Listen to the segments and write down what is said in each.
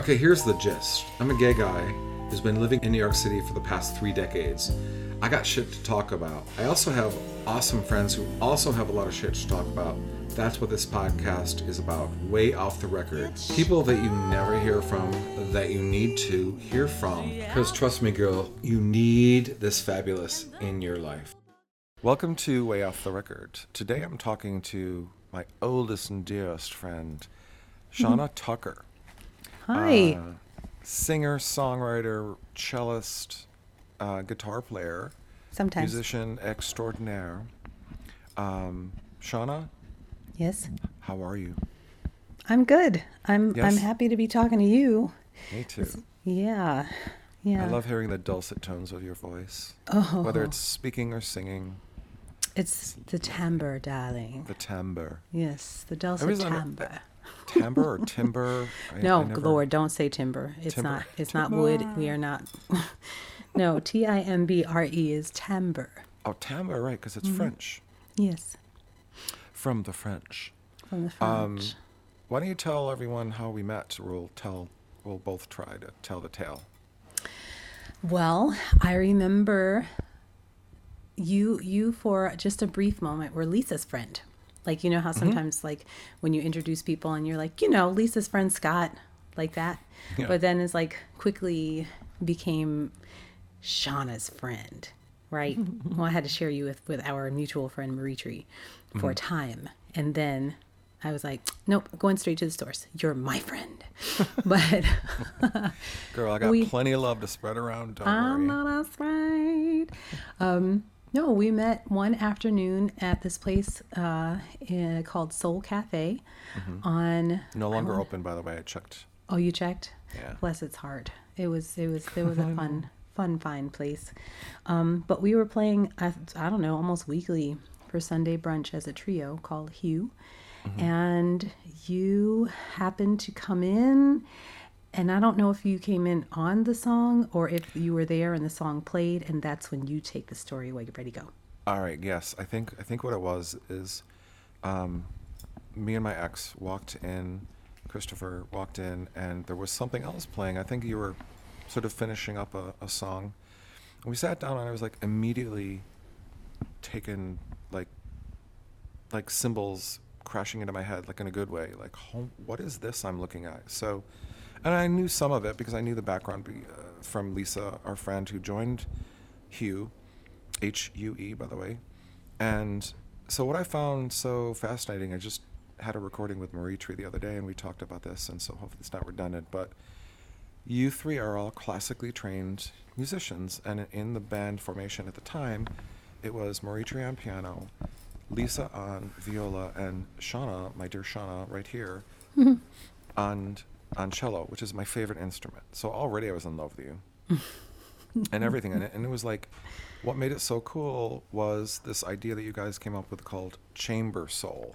Okay, here's the gist. I'm a gay guy who's been living in New York City for the past three decades. I got shit to talk about. I also have awesome friends who also have a lot of shit to talk about. That's what this podcast is about. Way off the record. People that you never hear from, that you need to hear from. Because trust me, girl, you need this fabulous in your life. Welcome to Way Off the Record. Today I'm talking to my oldest and dearest friend, mm-hmm. Shauna Tucker. Hi. Uh, singer, songwriter, cellist, uh, guitar player, Sometimes. musician extraordinaire. Um, Shauna, Yes. how are you? I'm good. I'm I'm happy to be talking to you. Me too. Yeah. Yeah. I love hearing the dulcet tones of your voice. Oh. Whether it's speaking or singing, It's the timbre, darling. the timbre. Yes, the dulcet timbre. Timbre or timber? I- No, I never- Lord, don't say timber. It's Timbre. not. It's not wood. We are not. no, T I M B R E is timbre. Oh, timbre, right, because it's Mm-hmm. French. Yes, From the French. from the Um, French. Why don't you tell everyone how we met? We'll tell. We'll both try to tell the tale. Well, I remember you you for just a brief moment were Lisa's friend. Like you know Mm-hmm. how sometimes like when you introduce people and you're like, you know, Lisa's friend Scott, like that. Yeah. But then it's like quickly became Shauna's friend, right? well, I had to share you with with our mutual friend Marie Tree Mm-hmm. for a time. And then I was like, nope, going straight to the source. You're my friend. but Girl, I got We- plenty of love to spread around. Don't I'm worry. not afraid. Um, no, we met one afternoon at this place uh, in, called Soul Cafe on. No longer open, by the way. I checked. Oh, you checked? Yeah. Bless its heart. It was. It was. It was a fun, fun, fine place. Um, but we were playing. I, I don't know, almost weekly for Sunday brunch as a trio called Hue, and you happened to come in. And I don't know if you came in on the song or if you were there and the song played, and that's when you take the story away. Get ready, to go. All right. Yes, I think I think what it was is, um, me and my ex walked in. Christopher walked in, and there was something else playing. I think you were sort of finishing up a, a song. And we sat down, and I was like immediately taken like like cymbals crashing into my head, like in a good way. Like, what is this I'm looking at? So, and I knew some of it because I knew the background be, uh, from Lisa, our friend who joined Hue, H U E, by the way. And so, what I found so fascinating, I just had a recording with Marie Tree the other day, and we talked about this, and so hopefully it's not redundant, but you three are all classically trained musicians, and in the band formation at the time, it was Marie Tree on piano, Lisa on viola, and Shauna, my dear Shauna, right here, on on cello, which is my favorite instrument. So already I was in love with you, and everything in it. And it was like, what made it so cool was this idea that you guys came up with called chamber soul.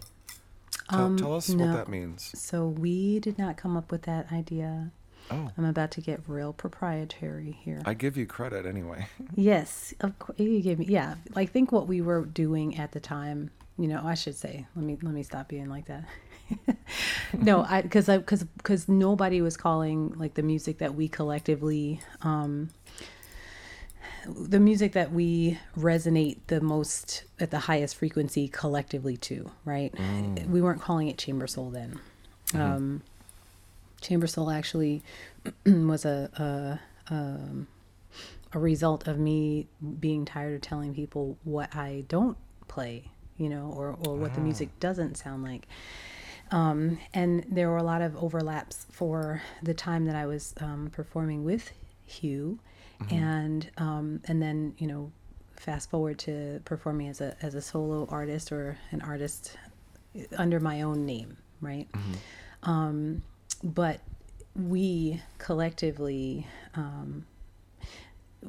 Tell, Um, tell us no. what that means. So we did not come up with that idea. Oh, I'm about to get real proprietary here. I give you credit anyway. Yes, of course. You give me, yeah. Like think what we were doing at the time. You know, I should say. Let me let me stop being like that. No, I because I because because nobody was calling like the music that we collectively, um, the music that we resonate the most at the highest frequency collectively to. Right. We weren't calling it chamber soul then. Um, chamber soul actually was a. a um, a result of me being tired of telling people what I don't play, you know, or, or what the music doesn't sound like. Um, and there were a lot of overlaps for the time that I was um, performing with Hue, and um, and then you know, fast forward to performing as a as a solo artist or an artist under my own name, right? Um, but we collectively um,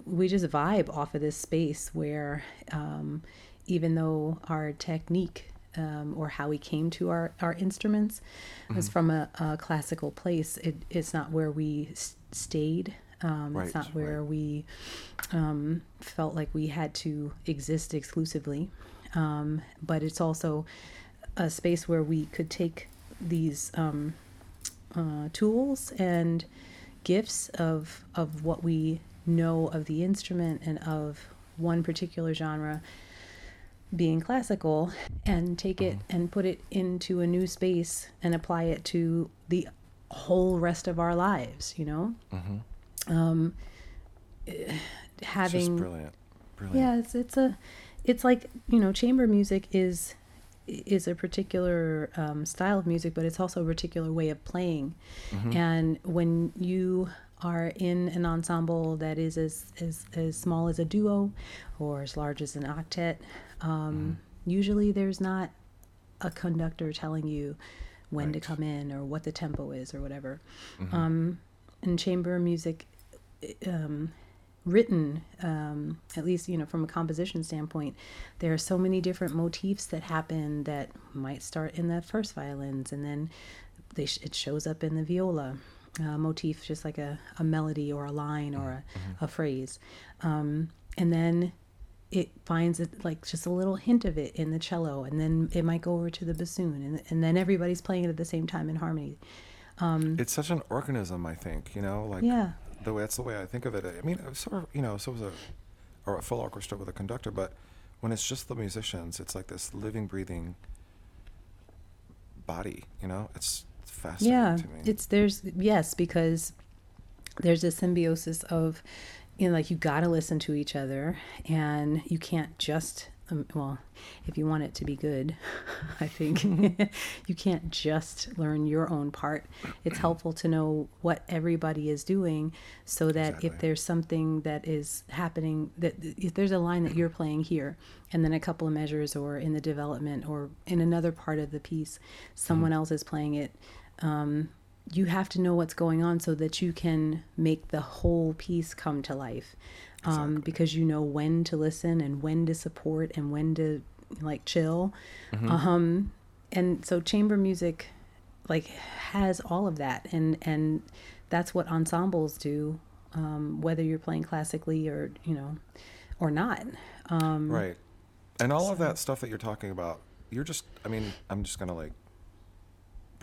we just vibe off of this space where um, even though our technique um, or how we came to our, our instruments was from a, a classical place, it, it's not where we s- stayed. Um, Right, it's not where right. we um, felt like we had to exist exclusively. Um, but it's also a space where we could take these um, uh, tools and gifts of of what we know of the instrument and of one particular genre being classical and take it and put it into a new space and apply it to the whole rest of our lives you know um eh, It's having brilliant. Brilliant. yeah it's it's a it's like you know chamber music is is a particular um, style of music but it's also a particular way of playing Mhm. and when you are in an ensemble that is as, as, as small as a duo or as large as an octet, um, usually there's not a conductor telling you when to come in or what the tempo is or whatever. Mhm. Um, in chamber music, um, written, um, at least you know from a composition standpoint, there are so many different motifs that happen that might start in the first violins and then they sh- it shows up in the viola uh, motif, just like a, a melody or a line or a, a phrase. Um, and then it finds it like just a little hint of it in the cello, and then it might go over to the bassoon, and, and then everybody's playing it at the same time in harmony. Um, It's such an organism, I think. You know, like yeah, the way that's the way I think of it. I mean, sort of you know, so was a or a full orchestra with a conductor, but when it's just the musicians, it's like this living, breathing body. You know, it's fascinating yeah. to me. It's there's yes because there's a symbiosis of you know like you got to listen to each other, and you can't just um, well if you want it to be good i think you can't just learn your own part it's helpful to know what everybody is doing so that Exactly. if there's something that is happening that if there's a line that you're playing here and then a couple of measures or in the development or in another part of the piece someone else is playing it um, you have to know what's going on so that you can make the whole piece come to life um, Exactly. because you know when to listen and when to support and when to like chill um, and so chamber music like has all of that and and that's what ensembles do um, whether you're playing classically or you know or not um, right. And all of that stuff that you're talking about, you're just. I mean, I'm just gonna like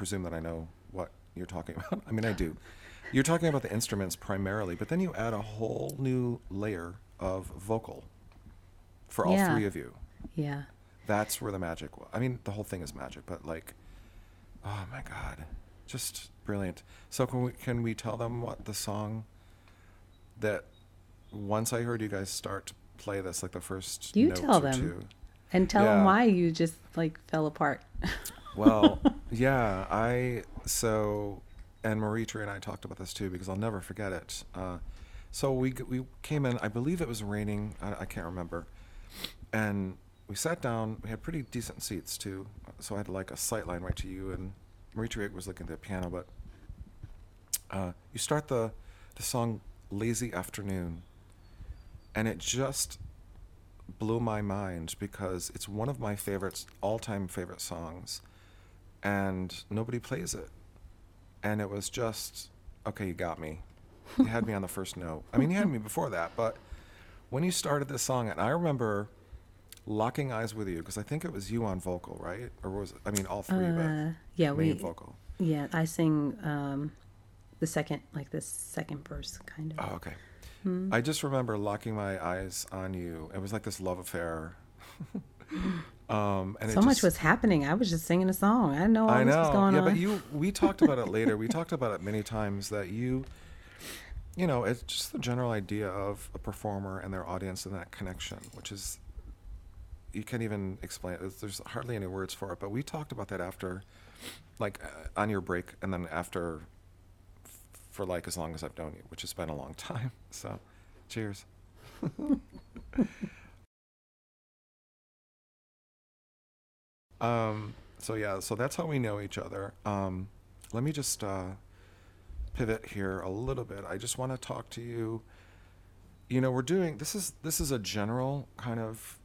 presume that I know what you're talking about. I mean, I do. You're talking about the instruments primarily, but then you add a whole new layer of vocal for all Yeah. three of you. yeah That's where the magic. wa- I mean, the whole thing is magic, but like, oh my god, just brilliant. So can we can we tell them what the song that once I heard you guys start to play this, like the first You tell them. two. and tell them why you just like fell apart Well, yeah, I so and Marie Tree and I talked about this too because I'll never forget it. Uh, so we we came in. I believe it was raining. I, I can't remember. And we sat down. We had pretty decent seats too. So I had like a sight line right to you. And Marie Tree was looking at the piano. But uh, you start the the song "Lazy Afternoon," and it just blew my mind because it's one of my favorites, all-time favorite songs, and nobody plays it. And it was just, okay, you got me. You had me on the first note. I mean, you had me before that, but when you started this song, and I remember locking eyes with you because I think it was you on vocal, right? Or was it, I mean, all three, Uh, but yeah we vocal. yeah i sing um, the second like the second verse kind of Oh, okay. Hmm. I just remember locking my eyes on you. It was like this love affair. um, and it so much was happening i was just singing a song i didn't know all I this know. was going yeah, on Yeah, but you we talked about it later. We talked about it many times that you you know, it's just the general idea of a performer and their audience and that connection, which is you can't even explain it. There's hardly any words for it, but we talked about that after like uh, on your break and then after f- for like as long as I've known you, which has been a long time. So, cheers. Um, so yeah, so that's how we know each other. Um, let me just uh, pivot here a little bit. I just want to talk to you. You know, we're doing this is this is a general kind of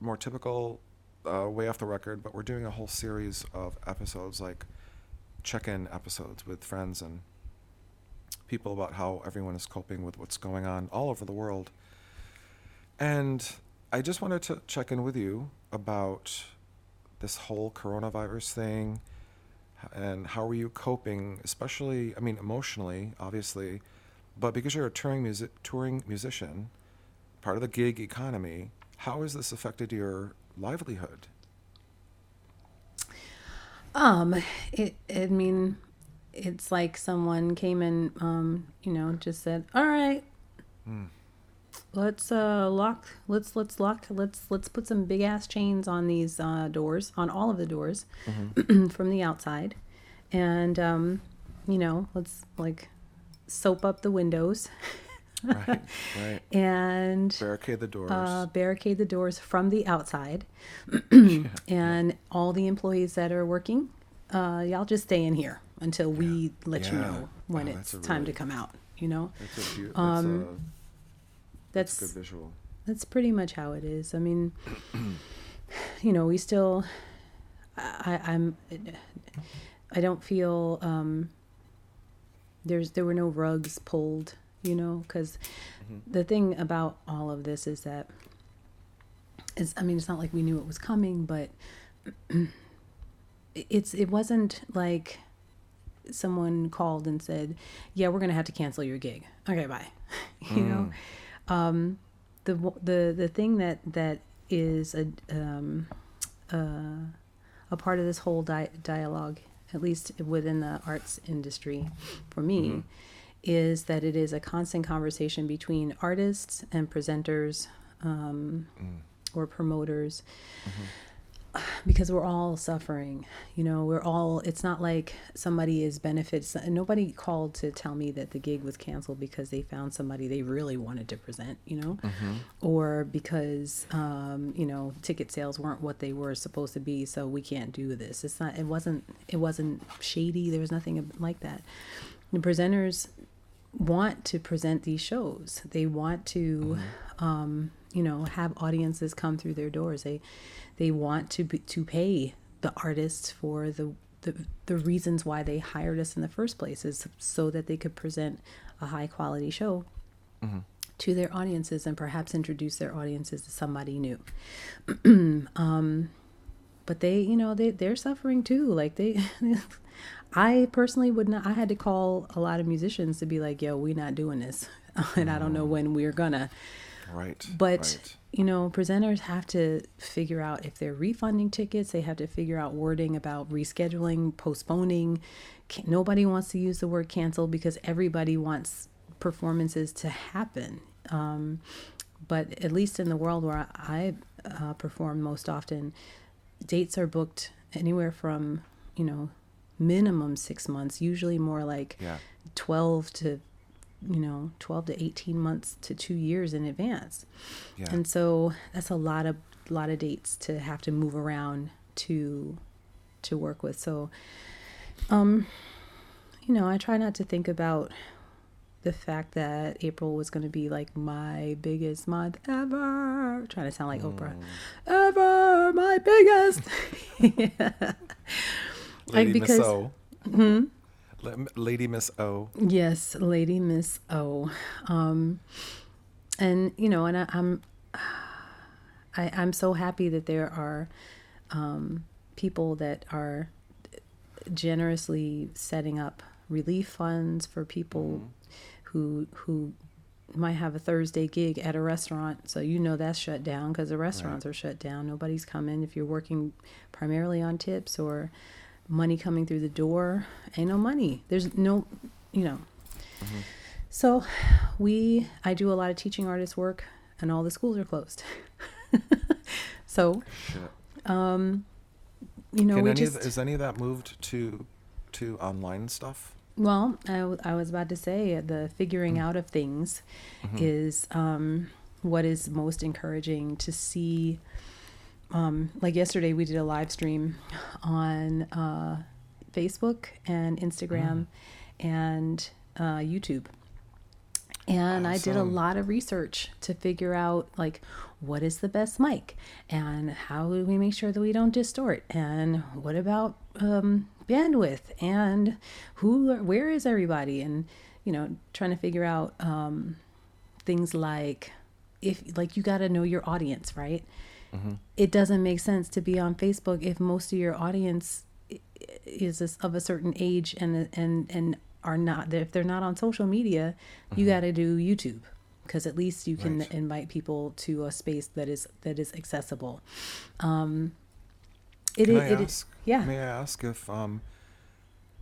more typical uh, way off the record, but we're doing a whole series of episodes like check-in episodes with friends and people about how everyone is coping with what's going on all over the world. And I just wanted to check in with you about this whole coronavirus thing, and how were you coping, especially, I mean, emotionally, obviously, but because you're a touring music touring musician, part of the gig economy, how has this affected your livelihood? Um, it, I mean, it's like someone came and um, you know, just said, "All right, let's uh lock, let's let's lock, let's let's put some big ass chains on these uh, doors, on all of the doors, from the outside, and um, you know, let's like soap up the windows. Right, right. and Barricade the doors. uh, barricade the doors from the outside, and all the employees that are working, uh, y'all just stay in here until we let you know when Oh, it's time to come out. You know, that's a, that's um, a that's that's good visual. that's pretty much how it is. I mean, you know, we still, I, I'm, I don't feel um, there's there were no rugs pulled, you know, because the thing about all of this is that is I mean, it's not like we knew it was coming, but it's it wasn't like someone called and said, "Yeah, we're gonna have to cancel your gig." Okay, bye. you know, um, the the the thing that that is a um, uh, a part of this whole di- dialogue, at least within the arts industry, for me, is that it is a constant conversation between artists and presenters um, or promoters because we're all suffering you know we're all it's not like somebody is benefits nobody called to tell me that the gig was canceled because they found somebody they really wanted to present you know? Or because um, you know ticket sales weren't what they were supposed to be so we can't do this. It's not it wasn't it wasn't shady. There was nothing like that. The presenters want to present these shows. They want to, um, you know, have audiences come through their doors. They they want to be, to pay the artists for the, the the reasons why they hired us in the first place is so that they could present a high quality show to their audiences and perhaps introduce their audiences to somebody new. um, but they, you know, they they're suffering too. Like they. I personally would not. I had to call a lot of musicians to be like, "Yo, we're not doing this," and I don't know when we're gonna. Right. But right. you know, presenters have to figure out if they're refunding tickets. They have to figure out wording about rescheduling, postponing. Nobody wants to use the word cancel because everybody wants performances to happen. Um, but at least in the world where I uh, perform most often, dates are booked anywhere from you know minimum six months, usually more like Yeah. 12 to you know 12 to 18 months to two years in advance Yeah. and so that's a lot of lot of dates to have to move around to to work with so um you know i try not to think about the fact that april was going to be like my biggest month ever trying to sound like oprah Mm. ever my biggest yeah. Lady because-. Hmm? La- Lady Miss O. Yes, Lady Miss O. Um, and you know, and I, I'm, I, I'm so happy that there are um, people that are generously setting up relief funds for people who who might have a Thursday gig at a restaurant. So you know that's shut down because the restaurants are shut down. Nobody's coming. If you're working primarily on tips or money coming through the door, ain't no money. There's no, you know. So we, I do a lot of teaching artist work, and all the schools are closed. so um, you know, Can we any just of, is any of that moved to to online stuff? Well, I, w- I was about to say uh, the figuring out of things is um, what is most encouraging to see. Um, like yesterday, we did a live stream on uh, Facebook and Instagram and uh, YouTube. And I did a lot of research to figure out like what is the best mic? And how do we make sure that we don't distort? And what about um, bandwidth? And who where is everybody? And you know trying to figure out um, things like if like you got to know your audience right it doesn't make sense to be on facebook if most of your audience is of a certain age and and and are not if they're not on social media, you got to do YouTube because at least you can Right. invite people to a space that is that is accessible. Um, it Can i- I it ask? yeah. May I ask if um,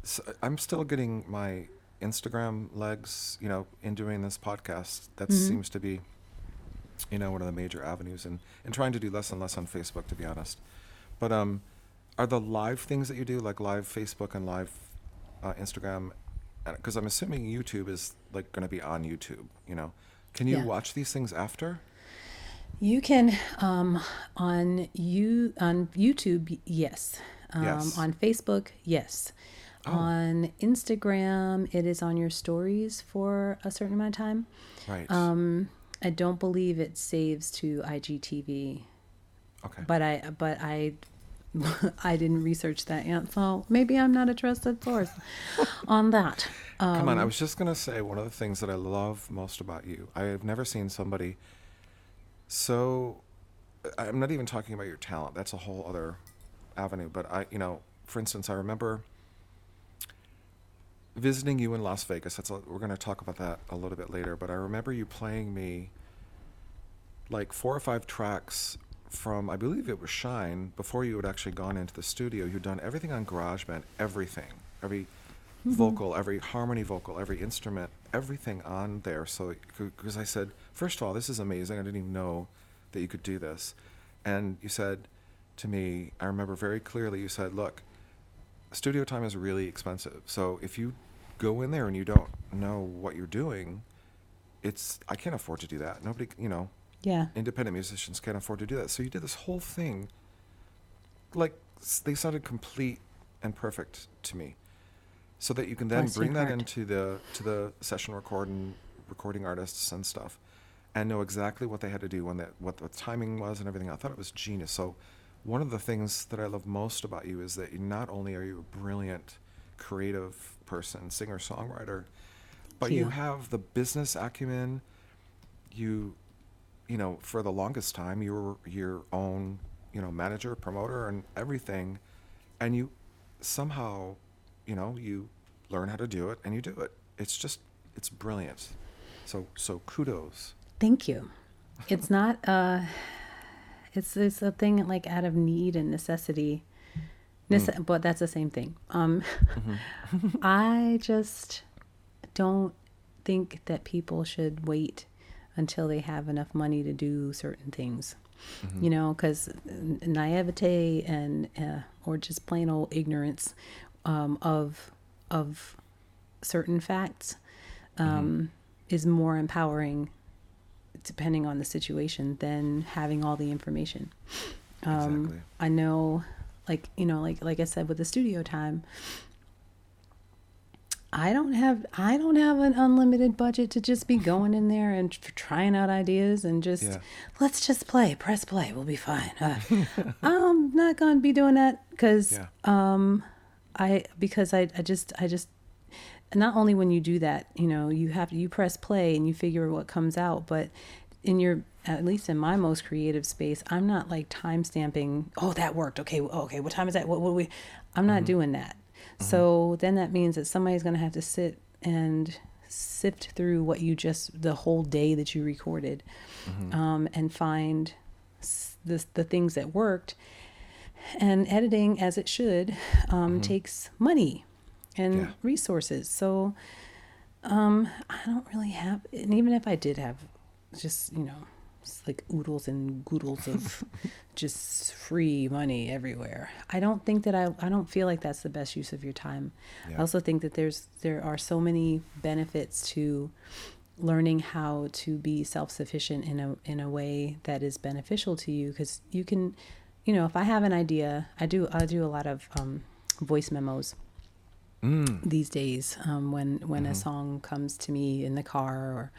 s I'm still getting my Instagram legs, you know, in doing this podcast. That Mhm. seems to be, you know, one of the major avenues, and and trying to do less and less on Facebook, to be honest. But um, are the live things that you do, like live Facebook and live uh, Instagram, because I'm assuming YouTube is like going to be on YouTube, you know. Can you Yeah. watch these things after? You can um, on you on YouTube, yes. Um, Yes. On Facebook, yes. Oh. On Instagram, it is on your stories for a certain amount of time. Right. Um, I don't believe it saves to IGTV, okay. but I but I I didn't research that yet, so maybe I'm not a trusted source on that. Come on, I Um, was just gonna say one of the things that I love most about you. I have never seen somebody so. I'm not even talking about your talent. That's a whole other avenue. But I, you know, for instance, I remember visiting you in Las Vegas. That's a, we're gonna talk about that a little bit later. But I remember you playing me like four or five tracks from I believe it was Shine before you had actually gone into the studio. You'd done everything on GarageBand, everything, every mm-hmm. vocal, every harmony vocal, every instrument, everything on there. So because I said, first of all, this is amazing. I didn't even know that you could do this, and you said to me, I remember very clearly. You said, look, studio time is really expensive. So if you go in there and you don't know what you're doing, it's I can't afford to do that. Nobody, you know, yeah. independent musicians can't afford to do that. So you did this whole thing, like s- they sounded complete and perfect to me, so that you can then Bless your bring that heart. into the to the session recording recording artists and stuff, and know exactly what they had to do when that what the timing was and everything. I thought it was genius. So one of the things that I love most about you is that you not only are you a brilliant creative person, singer songwriter, but you you. have the business acumen. You you know, for the longest time, you were your own, you know, manager, promoter, and everything, and you somehow, you know, you learn how to do it and you do it. It's just, it's brilliant. So, so kudos. Thank you. It's not uh it's it's a thing like out of need and necessity. Nece- but that's the same thing. Um I just don't think that people should wait until they have enough money to do certain things. You know, cuz naivete and uh, or just plain old ignorance um of of certain facts um is more empowering depending on the situation than having all the information. Um, Exactly. I know, like you know, like like I said with the studio time, I don't have I don't have an unlimited budget to just be going in there and tr- trying out ideas and just Yeah. let's just play, press play, we'll be fine. Uh, I'm not gonna be doing that because Yeah. um, I because I I just I just not only when you do that, you know, you have you press play and you figure what comes out, but in your at least in my most creative space, I'm not like time stamping. Oh, that worked. Okay, okay. What time is that? What, what we? I'm not doing that. So then that means that somebody's gonna have to sit and sift through what you just the whole day that you recorded, um, and find the the things that worked. And editing, as it should, um, takes money and Yeah. resources. So um, I don't really have, and even if I did have, just you know, it's like oodles and goodles of just free money everywhere. I don't think that I, I don't feel like that's the best use of your time. I also think that there's there are so many benefits to learning how to be self-sufficient in a in a way that is beneficial to you because you can you know if i have an idea i do i do a lot of um, voice memos Mm. these days um, when when a song comes to me in the car or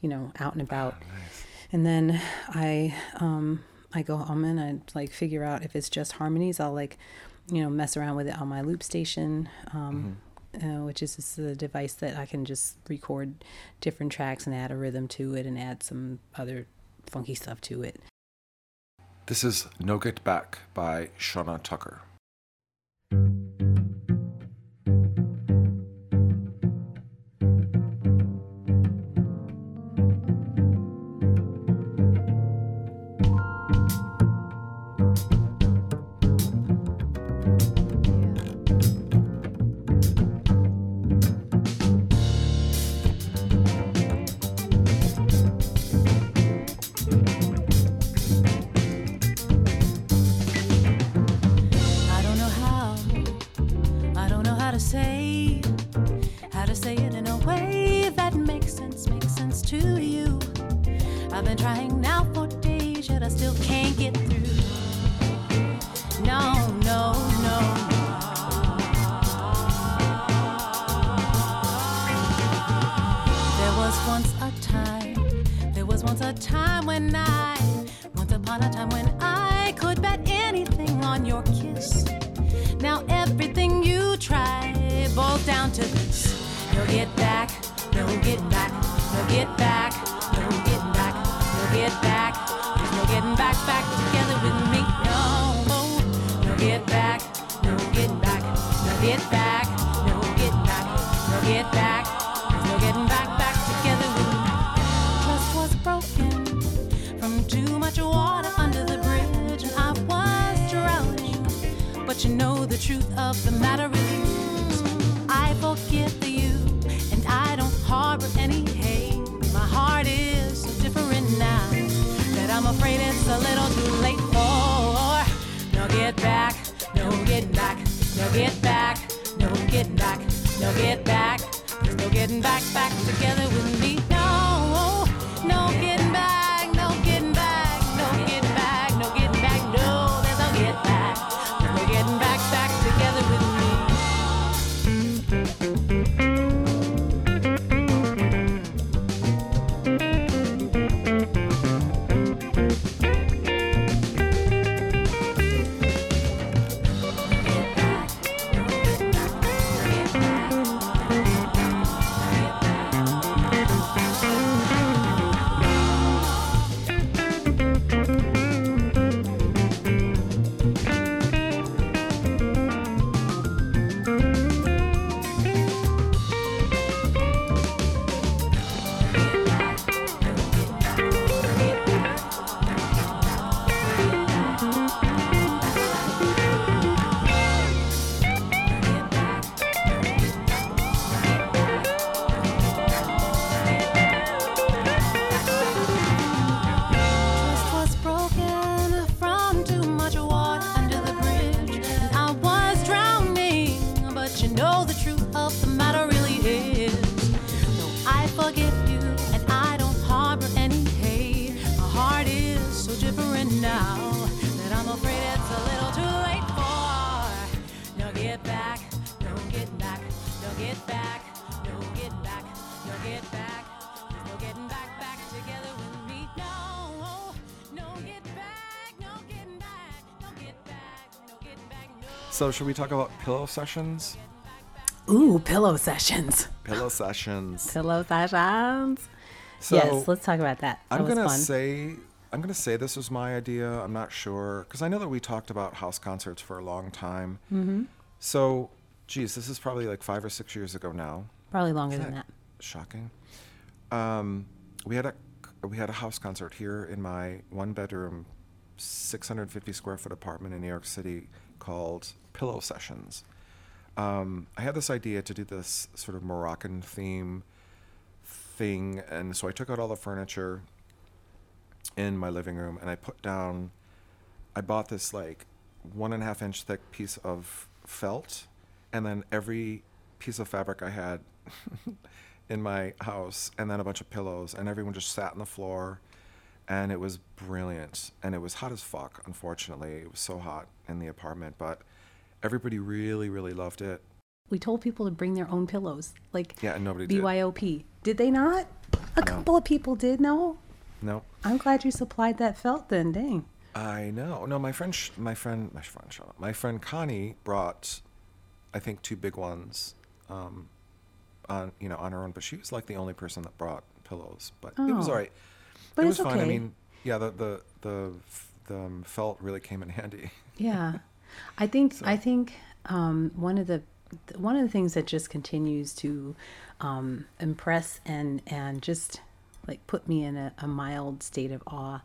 you know out and about Nice. And then i um i go home and i like figure out if it's just harmonies i'll like you know mess around with it on my loop station um uh, which is just a device that i can just record different tracks and add a rhythm to it and add some other funky stuff to it This is No Get Back by Shauna Tucker. So, should we talk about pillow sessions? Ooh, pillow sessions. Pillow sessions. Pillow sessions. So, yes, let's talk about that. That I'm gonna fun. say I'm gonna say this was my idea. I'm not sure because I know that we talked about house concerts for a long time. Mm-hmm. So, geez, this is probably like five or six years ago now. Probably longer than that. Shocking. Um, we had a we had a house concert here in my one bedroom, 650 square foot apartment in New York City called Pillow Sessions. Um, I had this idea to do this sort of Moroccan theme thing, and so I took out all the furniture in my living room and I put down. I bought this like one and a half inch thick piece of felt, and then every piece of fabric I had in my house, and then a bunch of pillows, and everyone just sat on the floor, and it was brilliant. And it was hot as fuck. Unfortunately, it was so hot in the apartment, but everybody really, really loved it. We told people to bring their own pillows, like Yeah, and nobody did. BYOP. Did they not? A couple of people did. No, No, I'm glad you supplied that felt. Then, dang. I know. No, my friend, sh- my friend, my friend. My friend Connie brought, I think, two big ones, um, on you know on her own. But she was like the only person that brought pillows. But it was Oh. all right. But it it's was fine. I okay. mean, yeah, the the the f- the um, felt really came in handy. Yeah, I think So- I think um, one of the one of the things that just continues to um, impress and and just like put me in a, a mild state of awe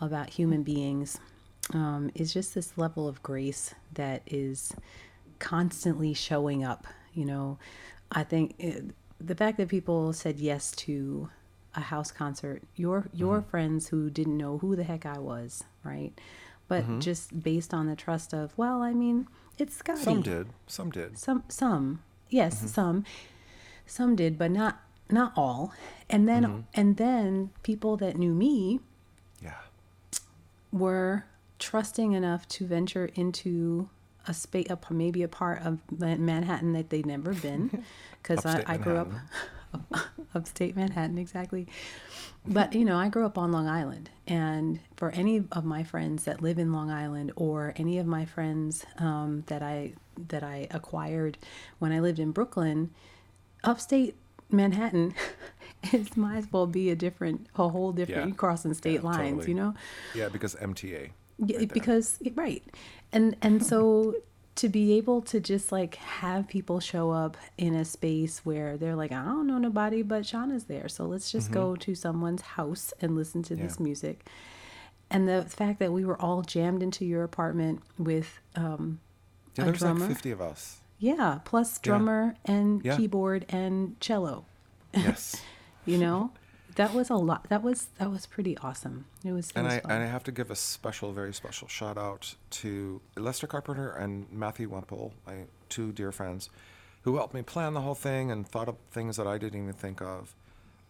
about human beings um, is just this level of grace that is constantly showing up. You know, I think it, the fact that people said yes to a house concert, your your friends who didn't know who the heck I was, right? But mm-hmm. just based on the trust of, well, I mean, it's Scotty. Some did. Some did. Some, some, yes, mm-hmm. some, some did, but not not all, and then mm-hmm. and then people that knew me Yeah. were trusting enough to venture into a space, a, maybe a part of Manhattan that they'd never been, because I, I grew up upstate Manhattan, exactly. But you know, I grew up on Long Island, and for any of my friends that live in Long Island, or any of my friends um, that I that I acquired when I lived in Brooklyn, upstate Manhattan, it might as well be a different, a whole different. Yeah. Crossing state Yeah, lines, totally. you know. Yeah, because MTA. Right there. because right, and and so to be able to just like have people show up in a space where they're like, I don't know nobody, but Shauna's there, so let's just go to someone's house and listen to this Mm-hmm. Music. And the fact that we were all jammed into your apartment with, um, Yeah, a there's drummer. like 50 of us. yeah, plus drummer and Yeah. keyboard and cello. Yes. You know, that was a lot. That was that was pretty awesome. It was. It and was I fun. and I have to give a special, very special shout out to Lester Carpenter and Matthew Wemple, my two dear friends, who helped me plan the whole thing and thought of things that I didn't even think of.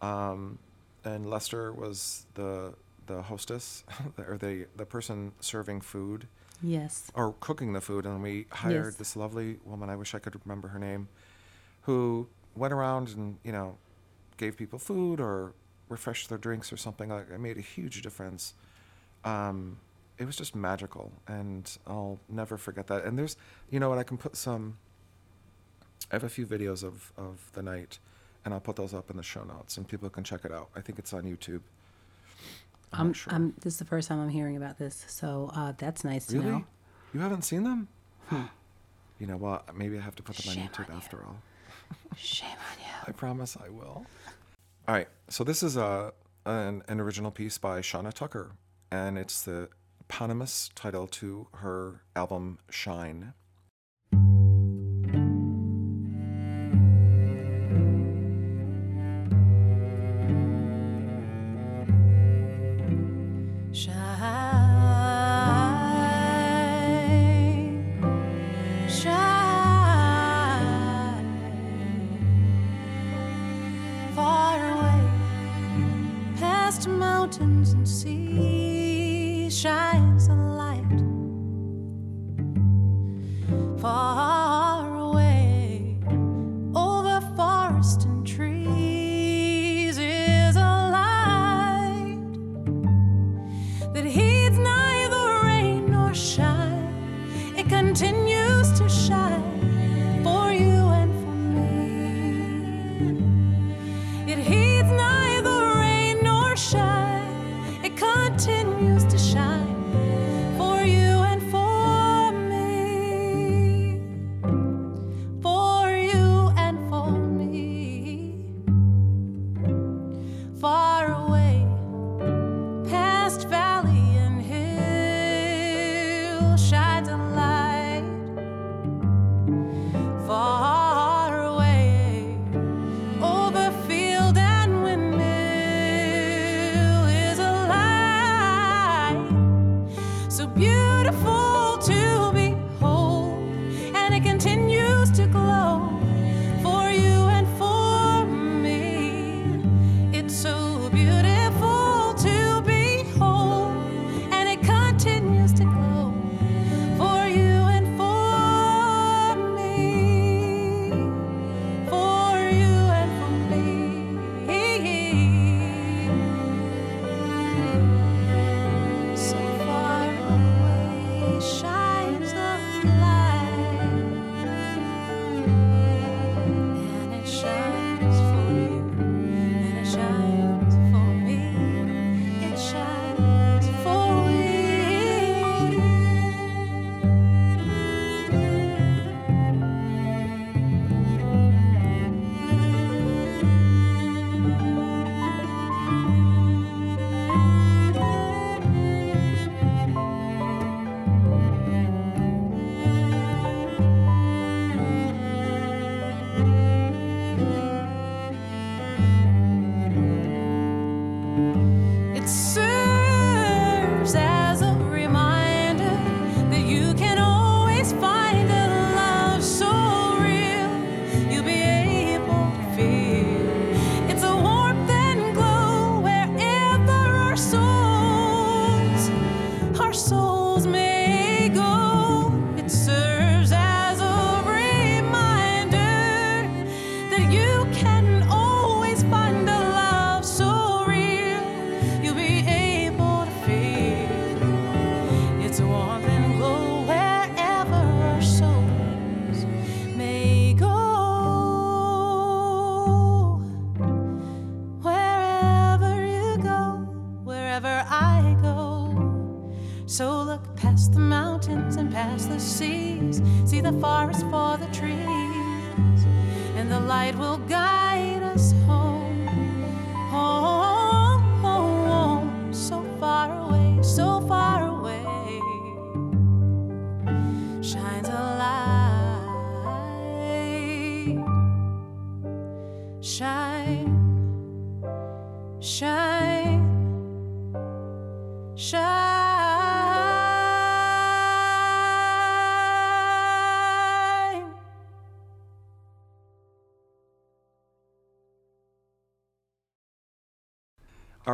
Um, and Lester was the the hostess or the the person serving food yes. or cooking the food, and we hired Yes. this lovely woman. I wish I could remember her name, who went around and you know gave people food or refreshed their drinks or something. Like it made a huge difference. Um, it was just magical, and I'll never forget that. And there's, you know what, I can put some. I have a few videos of of the night, and I'll put those up in the show notes, and people can check it out. I think it's on YouTube. I'm, I'm, sure. I'm, this is the first time I'm hearing about this, so uh, that's nice to Really? know. You haven't seen them? You know what? Maybe I have to put them on YouTube on after all. Shame on you. I promise I will. All right. So this is a an, an original piece by Shauna Tucker, and it's the eponymous title to her album. Shine,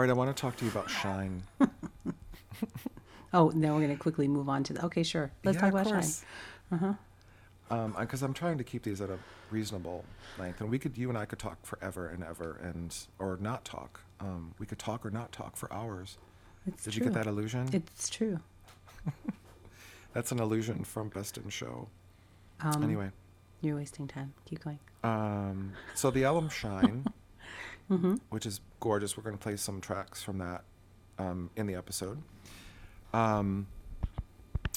Right, I want to talk to you about Shine. Oh, now we're gonna quickly move on to the. Okay, sure. Let's Yeah, talk about Shine. course. Um, because I'm trying to keep these at a reasonable length, and we could, you and I could talk forever and ever, and or not talk. Um, we could talk or not talk for hours. It's Did true. you get that illusion? It's true. That's an illusion from Best in Show. Um, anyway, you're wasting time. Keep going. um, so the album Shine, Mm-hmm. which is gorgeous. We're going to play some tracks from that um, in the episode. Um,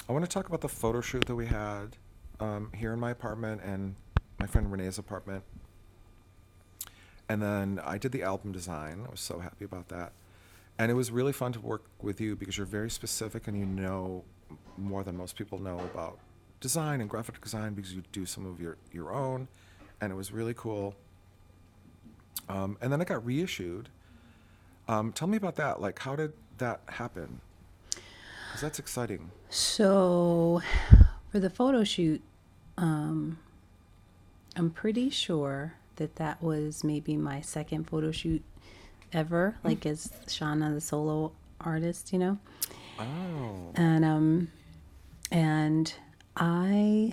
I want to talk about the photo shoot that we had um, here in my apartment and my friend Renee's apartment. And then I did the album design. I was so happy about that. And it was really fun to work with you because you're very specific and you know more than most people know about design and graphic design because you do some of your, your own. And it was really cool. Um, and then it got reissued. Um, tell me about that. Like, how did that happen? Because that's exciting. So, for the photo shoot, um, I'm pretty sure that that was maybe my second photo shoot ever, like as Shauna, the solo artist, you know. Oh. and um and i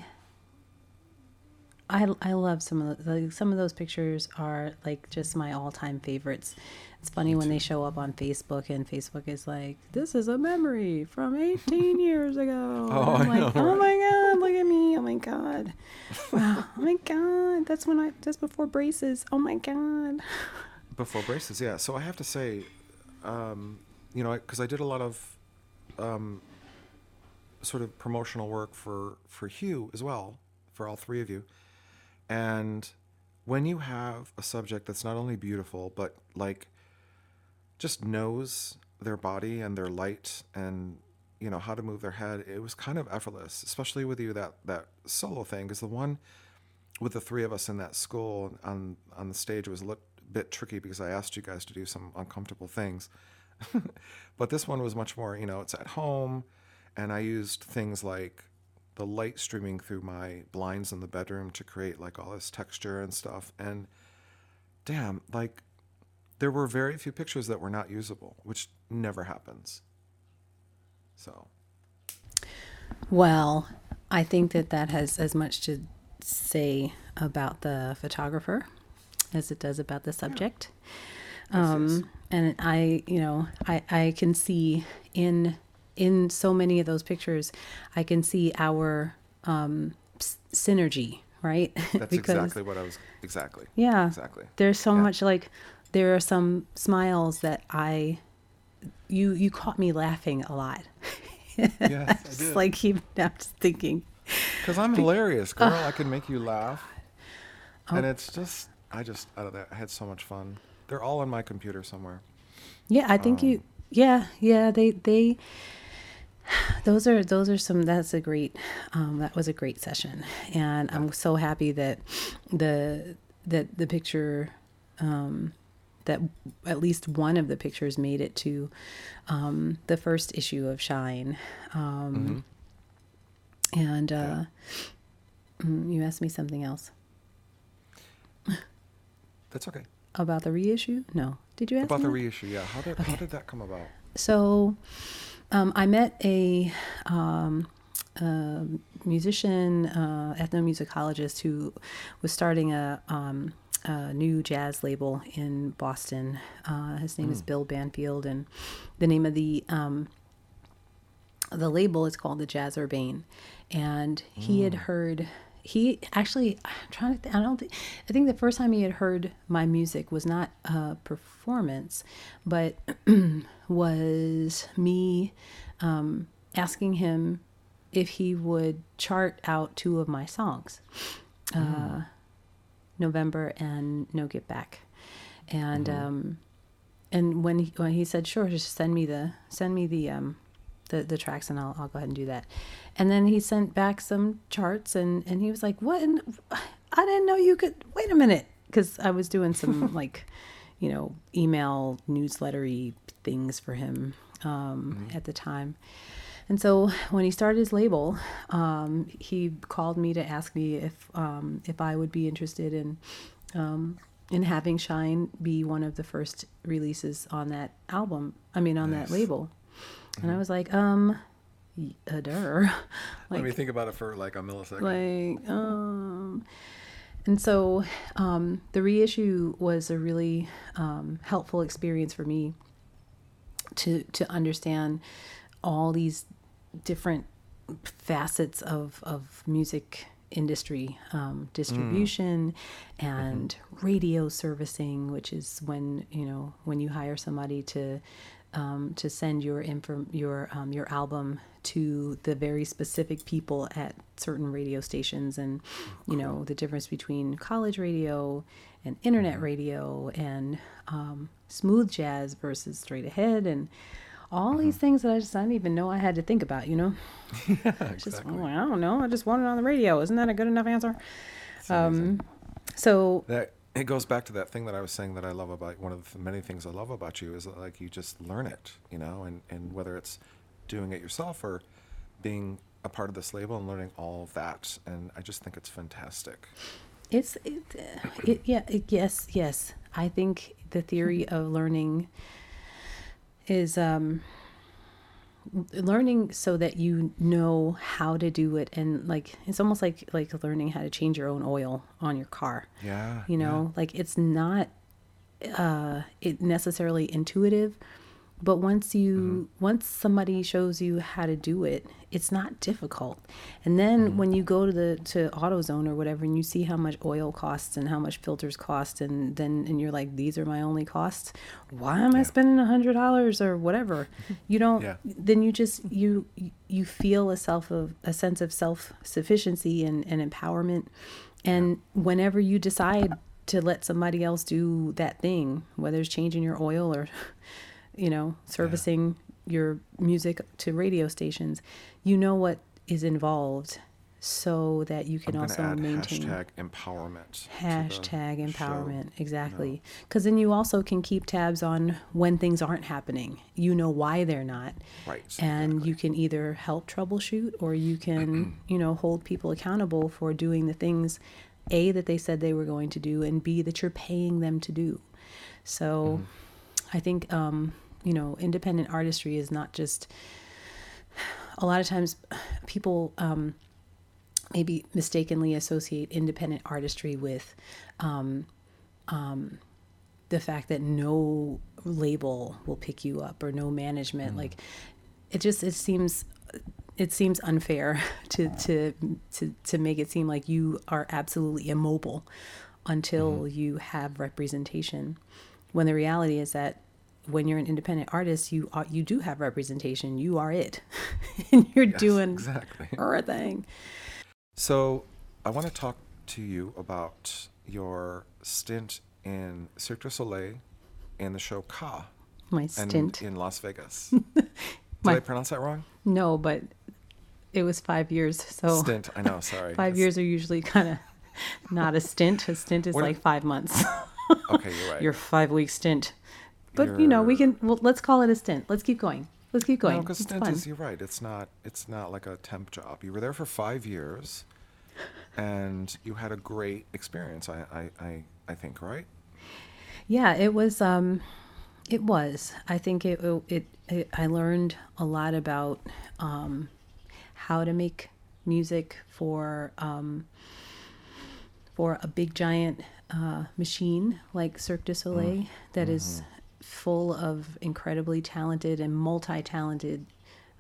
i i love some of the like, some of those pictures are like just my all-time favorites. It's funny when they show up on facebook and facebook is like this is a memory from 18 years ago. Oh, And I'm I like know, oh my god look at me. Oh my god. Wow. Oh my god. That's when i that's before braces. Oh my god. Before braces, yeah. So I have to say, um, you know, because I did a lot of um, sort of promotional work for for Hue as well, for all three of you, and when you have a subject that's not only beautiful but like just knows their body and their light and you know how to move their head it was kind of effortless especially with you that that solo thing because the one with the three of us in that school on on the stage was a little bit tricky because I asked you guys to do some uncomfortable things. but this one was much more, you know, it's at home and I used things like the light streaming through my blinds in the bedroom to create like all this texture and stuff and damn, like there were very few pictures that were not usable, which never happens. So, Well, I think that that has as much to say about the photographer as it does about the subject. Um, and I, you know, I, I can see in in so many of those pictures, I can see our um, s- synergy, right? that's exactly what I was exactly. yeah, Exactly. there's so Yeah. much like there are some smiles that I you you caught me laughing a lot. Yes, I did. like keep I'm just thinking. Because I'm hilarious, girl. I can make you laugh. And it's just, I just, out of that, I had so much fun. They're all on my computer somewhere. Yeah, I think you. Yeah, yeah. They they. Those are those are some. That's a great. Um, that was a great session, and I'm so happy that the that the picture. Um, that at least one of the pictures made it to um, the first issue of Shine. Um, And uh, mm, you asked me something else That's okay. about the reissue. No, did you ask About the reissue, yeah. How did, how did that come about? So, um, I met a, um, a musician, uh, ethnomusicologist who was starting a, um, a new jazz label in Boston. Uh, his name is Bill Banfield, and the name of the um, the label is called the Jazz Urbane. And he had heard. He actually, I'm trying to. Th- I don't think. I think the first time he had heard my music was not a performance, but was me um, asking him if he would chart out two of my songs, uh, November and No Get Back, and um, and when he, when he said sure, just send me the send me the um, the the tracks and I'll I'll go ahead and do that, and then he sent back some charts and and he was like, what? In, I didn't know you could. Wait a minute, because I was doing some like, you know, email newslettery things for him um, at the time. And so when he started his label, um, he called me to ask me if um, if I would be interested in um, in having Shine be one of the first releases on that album. I mean, on that Nice. label. And I was like, um, uh, der. Let me think about it for like a millisecond. like um and so um the reissue was a really um helpful experience for me to to understand all these different facets of of music industry um, distribution and radio servicing which is when you know when you hire somebody to um, to send your inform your um, your album to the very specific people at certain radio stations and you know the difference between college radio and internet radio and um, smooth jazz versus straight ahead and all these things that I just I didn't even know I had to think about you know? Just exactly. oh, I don't know. I just want it on the radio. Isn't that a good enough answer? Um, so that it goes back to that thing that I was saying that I love about one of the many things I love about you is that, like you just learn it, you know, and and whether it's doing it yourself or being a part of this label and learning all of that, and I just think it's fantastic. It's it, uh, it yeah it, yes yes I think the theory of learning is um learning so that you know how to do it and like it's almost like like learning how to change your own oil on your car Yeah, you yeah. know like it's not uh it necessarily intuitive but once you once somebody shows you how to do it it's not difficult. And then mm. when you go to the to AutoZone or whatever and you see how much oil costs and how much filters cost and then and you're like these are my only costs? Why am I spending a hundred dollars or whatever? You don't Yeah. then you just you you feel a self of a sense of self sufficiency and, and empowerment. And whenever you decide to let somebody else do that thing whether it's changing your oil or you know servicing your music to radio stations you know what is involved so that you can also maintain hashtag empowerment. hashtag show. empowerment exactly because then you also can keep tabs on when things aren't happening you know why they're not Right, and exactly. you can either help troubleshoot or you can you know hold people accountable for doing the things a that they said they were going to do and b that you're paying them to do so Mm-hmm. i think um you know independent artistry is not just a lot of times people um maybe mistakenly associate independent artistry with um, um, the fact that no label will pick you up or no management. Like it just it seems it seems unfair to to to to make it seem like you are absolutely immobile until you have representation. When the reality is that when you're an independent artist, you are, you do have representation. You are it, and you're Yes, doing exactly. your thing. So I want to talk to you about your stint in Cirque du Soleil and the show Ka My stint. in Las Vegas. Did My- I pronounce that wrong? No, but it was five years. So Stint. I know. Sorry. five It's- years are usually kind of not a stint. A stint is What- like five months. Okay, you're right. Your five week stint. But you know, we can. Well, let's call it a stint. Let's keep going. Let's keep going. No, because stint fun. is. You're right. It's not. It's not like a temp job. You were there for five years, and you had a great experience. I. I. I, I think. Right. Yeah, it was. Um, it was. I think it. It. it I learned a lot about um, how to make music for um, for a big giant uh, machine like Cirque du Soleil that is full of incredibly talented and multi-talented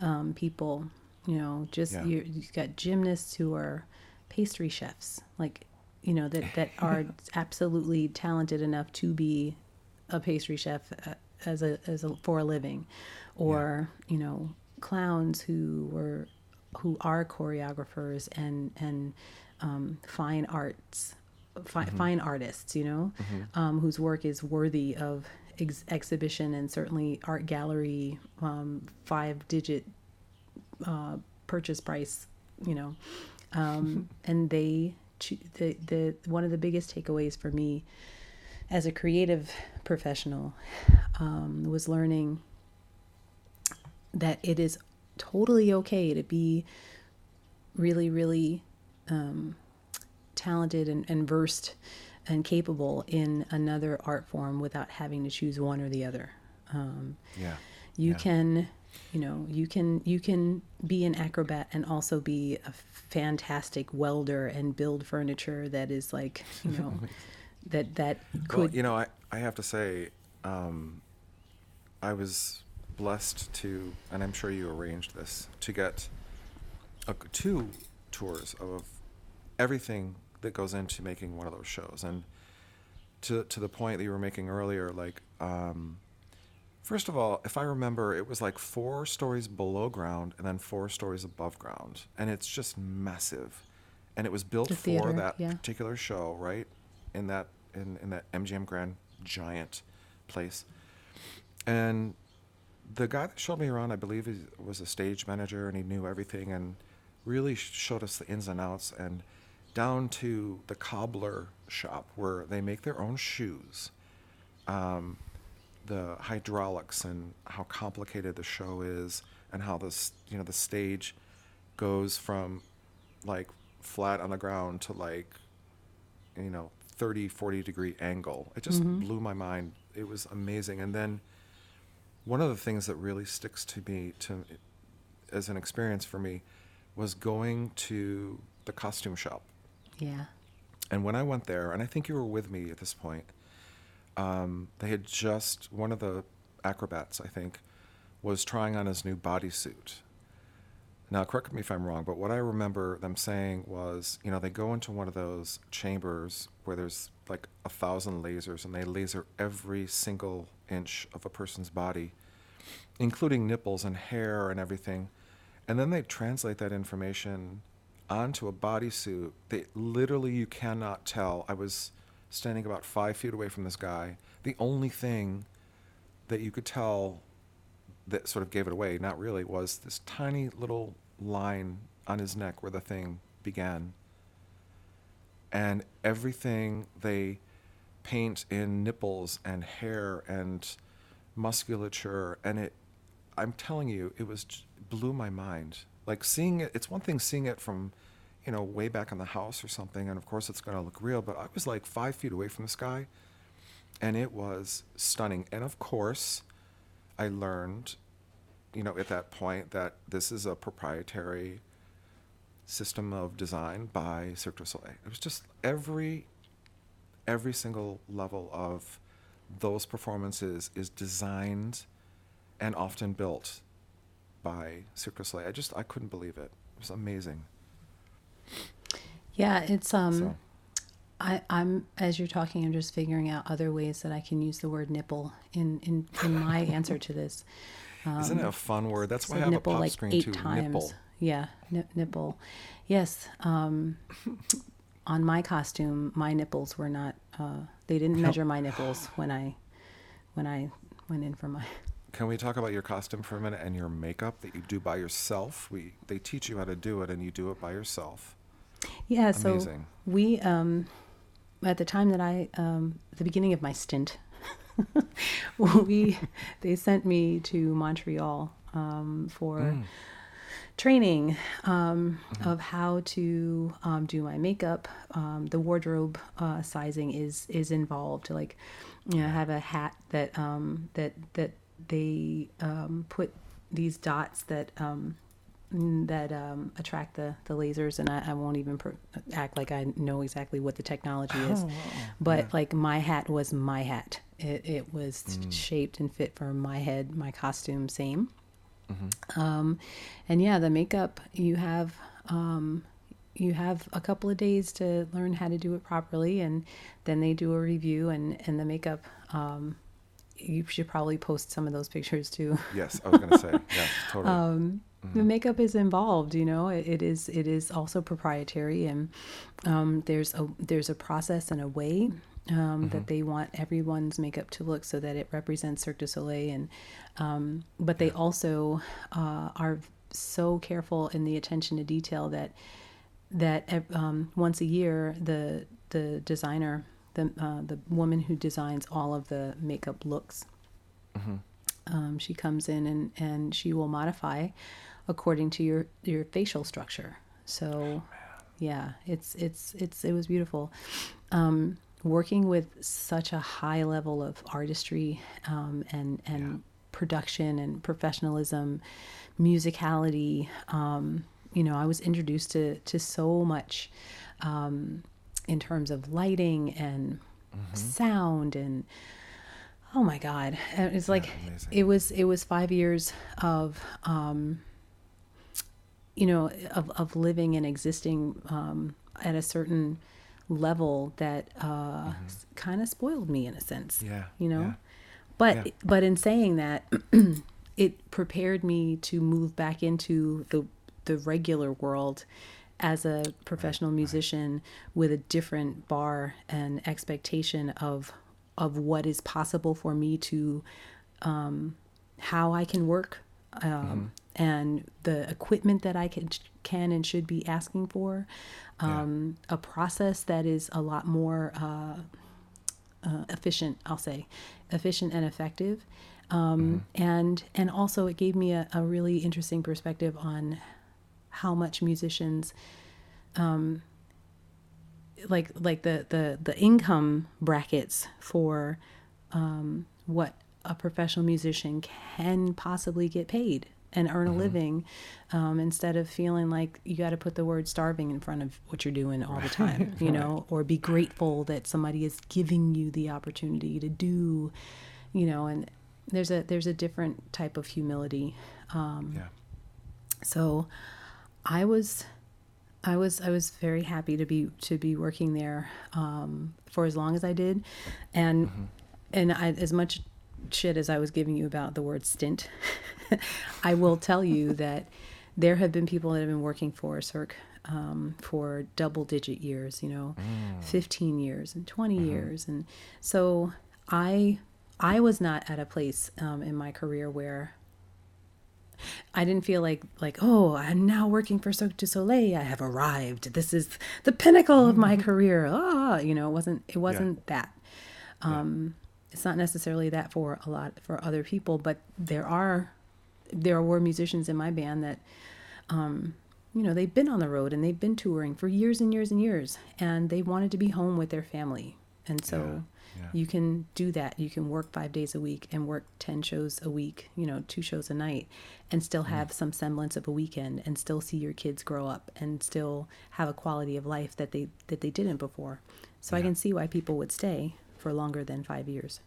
um, people. You know, just Yeah. you you've got gymnasts who are pastry chefs, like you know that that are absolutely talented enough to be a pastry chef uh, as a as a for a living, or you know clowns who were who are choreographers and and um, fine arts fi- fine artists you know um, whose work is worthy of ex- exhibition and certainly art gallery um, five digit uh, purchase price you know. Um, and they the the one of the biggest takeaways for me as a creative professional um, was learning that it is totally okay to be really really um, talented and, and versed and capable in another art form without having to choose one or the other um, Yeah. you Yeah. can you know you can you can be an acrobat and also be a fantastic welder and build furniture that is like you know that that could Well, you know, I, I have to say, um, I was blessed to, and I'm sure you arranged this, to get a, two tours of everything that goes into making one of those shows. And to, to the point that you were making earlier, like, um, first of all, if I remember, it was like four stories below ground and then four stories above ground. And it's just massive. And it was built The for that yeah. particular show, right? In that in, in that MGM Grand giant place. And the guy that showed me around, I believe, he was a stage manager, and he knew everything, and really showed us the ins and outs, and down to the cobbler shop where they make their own shoes, um, the hydraulics, and how complicated the show is, and how this, you know, the stage goes from like flat on the ground to like you know 30 40 degree angle. It just blew my mind. It was amazing. And then one of the things that really sticks to me to as an experience for me was going to the costume shop yeah and when I went there, and I think you were with me at this point, um, they had just one of the acrobats, I think, was trying on his new bodysuit. Now, correct me if I'm wrong, but what I remember them saying was, you know, they go into one of those chambers where there's like a thousand lasers, and they laser every single inch of a person's body, including nipples and hair and everything. And then they translate that information onto a bodysuit. They literally, you cannot tell. I was standing about five feet away from this guy. The only thing that you could tell that sort of gave it away, not really, was this tiny little line on his neck where the thing began. And everything they paint in nipples and hair and musculature, and it, I'm telling you, it was blew my mind. Like seeing it, it's one thing seeing it from, you know, way back in the house or something, and of course it's going to look real. But I was like five feet away from the sky and it was stunning. And of course, I learned, you know, at that point that this is a proprietary system of design by Cirque du Soleil. It was just every every single level of those performances is designed and often built by Cirque du Soleil. I just I couldn't believe it. It was amazing. yeah it's um So- I, I'm as you're talking, I'm just figuring out other ways that I can use the word nipple in in, in my answer to this. Isn't it a fun word? That's why I have nipple a pop like screen eight too. times. Nipple. Yeah, ni- nipple. Yes. Um, on my costume, my nipples were not. Uh, they didn't measure my nipples when I when I went in for my. Can we talk about your costume for a minute and your makeup that you do by yourself? We they teach you how to do it and you do it by yourself. Yeah. So Amazing. we um, at the time that I um, the beginning of my stint, we they sent me to Montreal um, for. Mm. training um, of how to um, do my makeup. Um, the wardrobe uh, sizing is is involved. Like, you know, I have a hat that um, that that they um, put these dots that um, mm, that um, attract the the lasers, and I, I won't even per- act like I know exactly what the technology is. But like my hat was my hat. It it was shaped and fit for my head, my costume, same. Um, and yeah, the makeup you have um, you have a couple of days to learn how to do it properly, and then they do a review, and and the makeup um, you should probably post some of those pictures too. Yes, I was gonna say yes, totally. um, the makeup is involved you know it, it is it is also proprietary and um, there's a there's a process and a way um, that they want everyone's makeup to look so that it represents Cirque du Soleil and um, but they also uh, are so careful in the attention to detail that that um, once a year the the designer the uh, the woman who designs all of the makeup looks um, she comes in and, and she will modify according to your your facial structure. So, yeah, it's it's it's it was beautiful. Um, working with such a high level of artistry um, and and production and professionalism, musicality. Um, you know, I was introduced to to so much um, in terms of lighting and sound and oh my god it's like amazing. it was it was five years of um you know of, of living and existing um at a certain level that uh kind of spoiled me in a sense Mm-hmm. Yeah, you know yeah. but Yeah. but in saying that it prepared me to move back into the the regular world as a professional musician with a different bar and expectation of of what is possible for me to um, how I can work um, and the equipment that I can can and should be asking for um, a process that is a lot more uh, uh, efficient I'll say efficient and effective. Um, and and also it gave me a, a really interesting perspective on how much musicians um, like like the the the income brackets for um, what a professional musician can possibly get paid and earn a living um, instead of feeling like you got to put the word starving in front of what you're doing all the time you know or be grateful that somebody is giving you the opportunity to do you know and there's a there's a different type of humility um, yeah, so I was I was I was very happy to be to be working there um, for as long as I did, and and I, as much shit as I was giving you about the word stint, I will tell you that there have been people that have been working for Cirque um, for double digit years, you know, 15 years and 20 years. And so I, I was not at a place um, in my career where I didn't feel like like oh I'm now working for Cirque du Soleil. I have arrived. This is the pinnacle of my career. Ah you know it wasn't it wasn't that. Um it's not necessarily that for a lot for other people but there are there were musicians in my band that um you know they've been on the road and they've been touring for years and years and years and they wanted to be home with their family. And so Yeah, yeah. you can do that you can work five days a week and work 10 shows a week you know two shows a night and still have some semblance of a weekend and still see your kids grow up and still have a quality of life that they that they didn't before so i can see why people would stay for longer than five years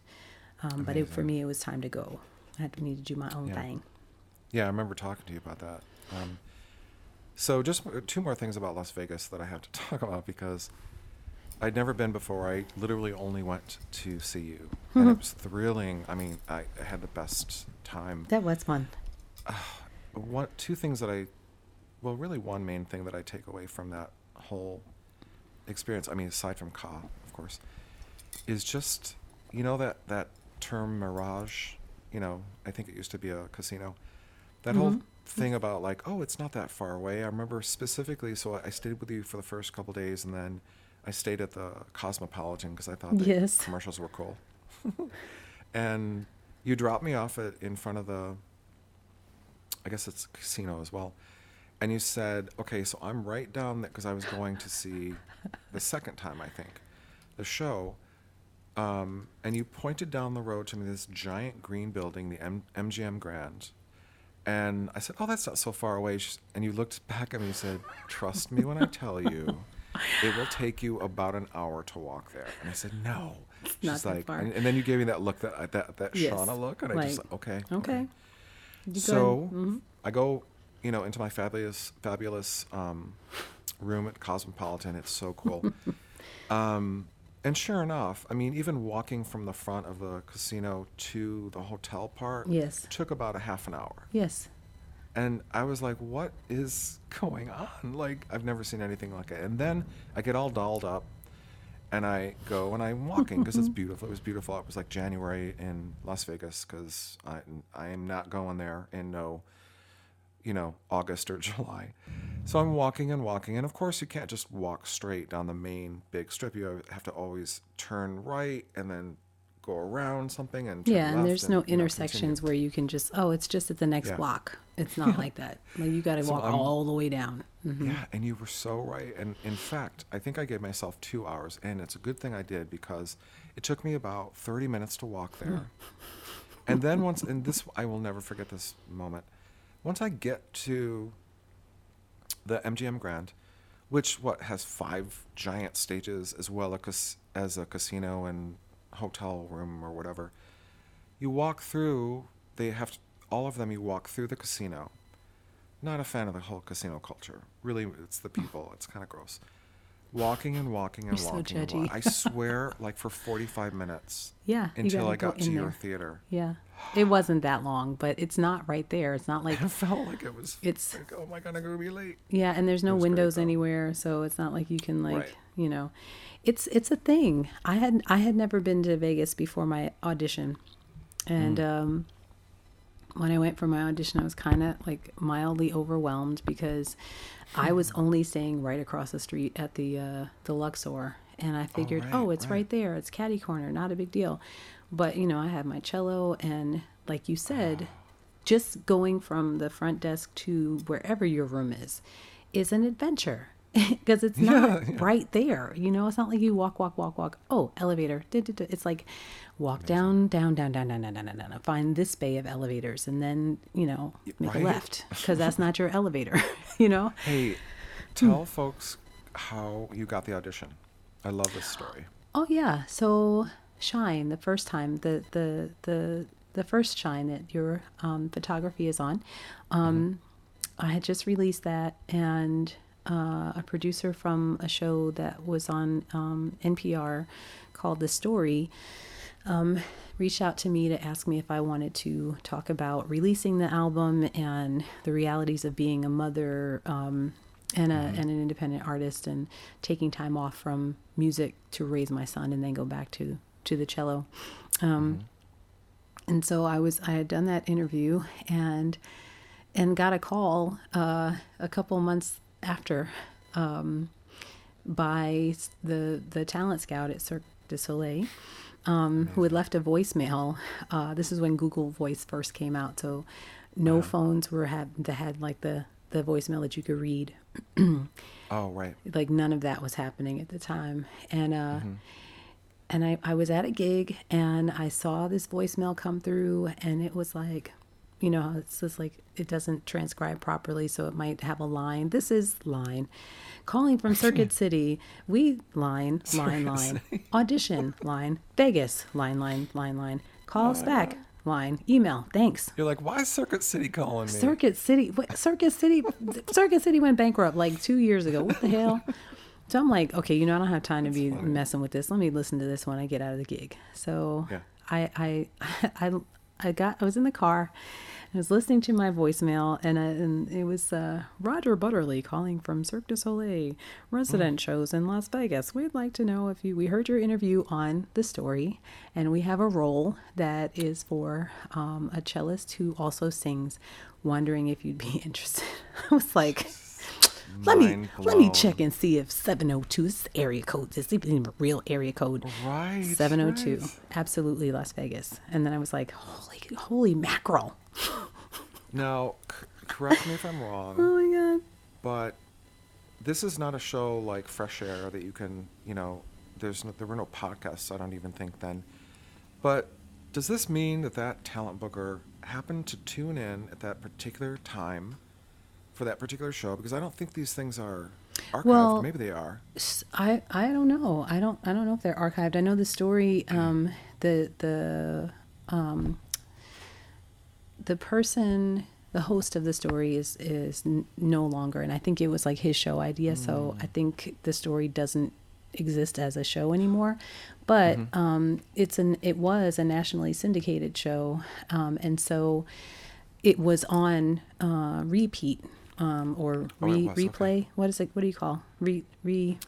um, but it, for me it was time to go i had to need to do my own Yeah. thing yeah. I remember talking to you about that. Um, so just two more things about Las Vegas that I have to talk about because I'd never been before. I literally only went to see you, and it was thrilling. I mean, I, I had the best time. that was fun one two things that I well really one main thing that I take away from that whole experience I mean aside from Ka of course is just you know that that term mirage you know I think it used to be a casino that whole Mhm. thing about like oh it's not that far away I remember specifically so I stayed with you for the first couple days and then I stayed at the Cosmopolitan because I thought the Yes. commercials were cool and you dropped me off at in front of the I guess it's a casino as well. And you said, okay, so I'm right down there because I was going to see the second time, I think, the show. Um, and you pointed down the road to me this giant green building, the M- MGM Grand. And I said, oh, that's not so far away. And you looked back at me and said, trust me when I tell you, it will take you about an hour to walk there. And I said, no. not She's that like, far. and, and then you gave me that look, that that that Yes, Shauna look, and I just like, okay, okay You go so ahead. Mhm. I go, you know, into my fabulous, fabulous um, room at Cosmopolitan. It's so cool. um, And sure enough, I mean, even walking from the front of the casino to the hotel part Yes. took about a half an hour. Yes. And I was like, what is going on? Like, I've never seen anything like it. And then I get all dolled up and I go and I'm walking because it's beautiful. It was beautiful. It was like January in Las Vegas because I, I am not going there in no, you know, August or July. So I'm walking and walking. And of course, you can't just walk straight down the main big strip. You have to always turn right and then go around something and Yeah, and there's no you know, intersections where you can just oh, it's just at the next Yeah. block. It's not like that. Like you got to So walk I'm- all the way down. hmm Yeah, and you were so right. And in fact, I think I gave myself two hours, and it's a good thing I did because it took me about 30 minutes to walk there. and then once, and this, I will never forget this moment. Once I get to the MGM Grand, which what has five giant stages as well as a casino and hotel room or whatever, you walk through. They have to, all of them. You walk through the casino. Not a fan of the whole casino culture. Really, it's the people. It's kind of gross. Walking and walking and You're so walking. and judgy. I swear, like for 45 minutes Yeah, until gotta I go to your there. theater. Yeah, it wasn't that long, but it's not right there. It's not like it felt like it was. It's- like, oh my god, I'm gonna be late. yeah, and there's no windows anywhere, so it's not like you can like Right. you know, it's it's a thing. I had I had never been to Vegas before my audition, and Mm. um, when I went for my audition, I was kind of like mildly overwhelmed because I was only staying right across the street at the uh, the Luxor, and I figured, right, oh, it's right. right. there, it's Caddy Corner, not a big deal. But you know, I had my cello, and like you said, just going from the front desk to wherever your room is is an adventure because it's not Yeah, yeah. right there. You know, it's not like you walk, walk, walk, walk. Oh, elevator. duh, duh, duh. It's like walk down, down, down, down, down, down, down, down, down. Find this bay of elevators, and then you know make a left because that's not your elevator. you know. Hey, tell folks how you got the audition. I love this story. Oh yeah. So Shine, the first time, the the the the first Shine that your um, photography is on, um, I had just released that, and uh, a producer from a show that was on um, NPR called The Story um, reached out to me to ask me if I wanted to talk about releasing the album and the realities of being a mother um, and, a, and an independent artist and taking time off from music to raise my son and then go back to, to the cello. Um, And so I was I had done that interview and and got a call uh, a couple months after um, by the the talent scout at Cirque du Soleil, um, who had left a voicemail. Uh, this is when Google Voice first came out, so no phones were had that had like the the voicemail that you could read. Oh, right. Like none of that was happening at the time, and uh, and I, I was at a gig and I saw this voicemail come through and it was like, you know, how it's just like it doesn't transcribe properly, so it might have a line. This is line. Calling from Circuit City, we line, line, line. Audition, line. Vegas, line, line, line, line. Call us uh, back, line. Email, thanks. You're like, why is Circuit City calling me? Circuit City, what, Circuit City, Circuit City went bankrupt like two years ago. What the hell? So I'm like, okay, you know, I don't have time to be messing with this. Let me listen to this when I get out of the gig. So Yeah. I, I, I, I got, I was in the car. I was listening to my voicemail, and, uh, and it was uh, Roger Butterly calling from Cirque du Soleil resident shows in Las Vegas. We'd like to know if you. We heard your interview on the story, and we have a role that is for um, a cellist who also sings. Wondering if you'd be interested. I was like, let me Mind let me check and see if 702 is area code. Is even a real area code? Right. 702. right. Absolutely Las Vegas. And then I was like, holy holy mackerel. Now, c- correct me if I'm wrong, Oh my god. but this is not a show like Fresh Air that you can, you know, there's no, there were no podcasts. I don't even think then. But does this mean that that talent booker happened to tune in at that particular time for that particular show? Because I don't think these things are archived. Well- Maybe they are. I, I don't know. I don't I don't know if they're archived. I know the story. Um, the the um, the person, the host of the story is is n- no longer, and I think it was like his show idea. So I think the story doesn't exist as a show anymore. But um, it's an it was a nationally syndicated show, um, and so it was on uh, repeat um, or Oh, it re- was, okay. replay. What is it? What do you call re re?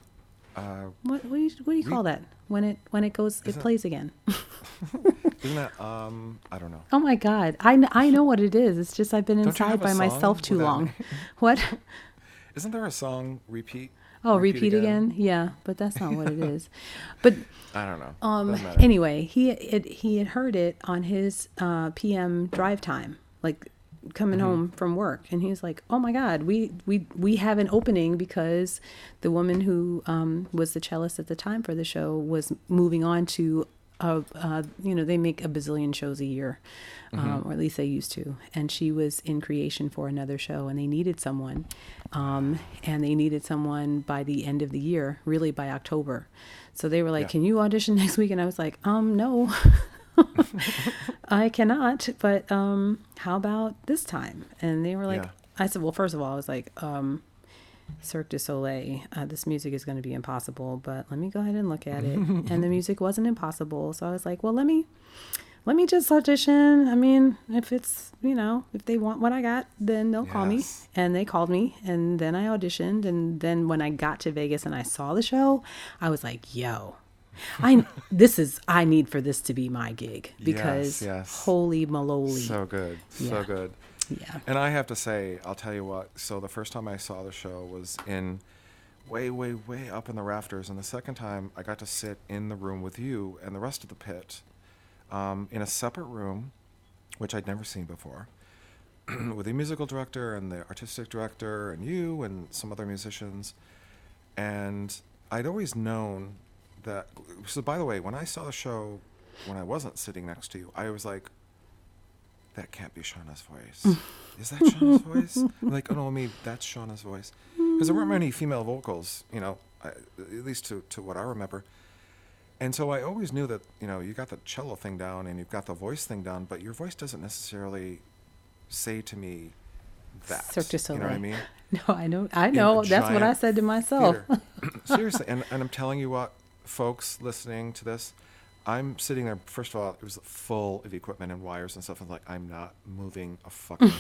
Uh, What what do you, what do you Re- call that when it when it goes it Isn't- plays again? isn't that um? I don't know. Oh my God, I, kn- I know what it is. It's just I've been you inside have a by song myself too with that long. What? Isn't there a song repeat? Oh, repeat, again. Yeah, but that's not what it is. But I don't know. um, Doesn't matter. anyway, he it, he had heard it on his uh, PM drive time, like coming Mm-hmm. home from work, and he's like, "Oh my God, we we we have an opening because the woman who um, was the cellist at the time for the show was moving on to." Uh, uh, you know, they make a bazillion shows a year, Mm-hmm. um, or at least they used to. And she was in creation for another show, and they needed someone. Um, and they needed someone by the end of the year, really by October. So they were like, Yeah. "Can you audition next week?" And I was like, "Um, no, I cannot. But um, how about this time?" And they were like, Yeah. "I said, well, first of all, I was like, um, Cirque du Soleil, uh, this music is going to be impossible, but let me go ahead and look at it." and the music wasn't impossible, so I was like, "Well, let me." Let me just audition. I mean, if it's, you know, if they want what I got, then they'll call me. And they called me, and then I auditioned. And then when I got to Vegas and I saw the show, I was like, yo, I this is I need for this to be my gig because yes. holy moly, So good. Yeah. So good. yeah, And I have to say, I'll tell you what. So the first time I saw the show was in way, way, way up in the rafters, and the second time I got to sit in the room with you and the rest of the pit, um, in a separate room, which I'd never seen before, with the musical director and the artistic director and you and some other musicians, and I'd always known that. So by the way, when I saw the show, when I wasn't sitting next to you, I was like, that can't be Shauna's voice. Is that Shauna's voice? I'm like, oh no, me, that's Shauna's voice. Because there weren't many female vocals, you know, I, at least to, to what I remember. And so I always knew that, you know, you got the cello thing down and you've got the voice thing down, but your voice doesn't necessarily say to me that. Cirque du You know what I mean? no, I know, I know. That's what I said to myself. Seriously, and, and I'm telling you what, folks listening to this, I'm sitting there. First of all, it was full of equipment and wires and stuff. I'm like, I'm not moving a fucking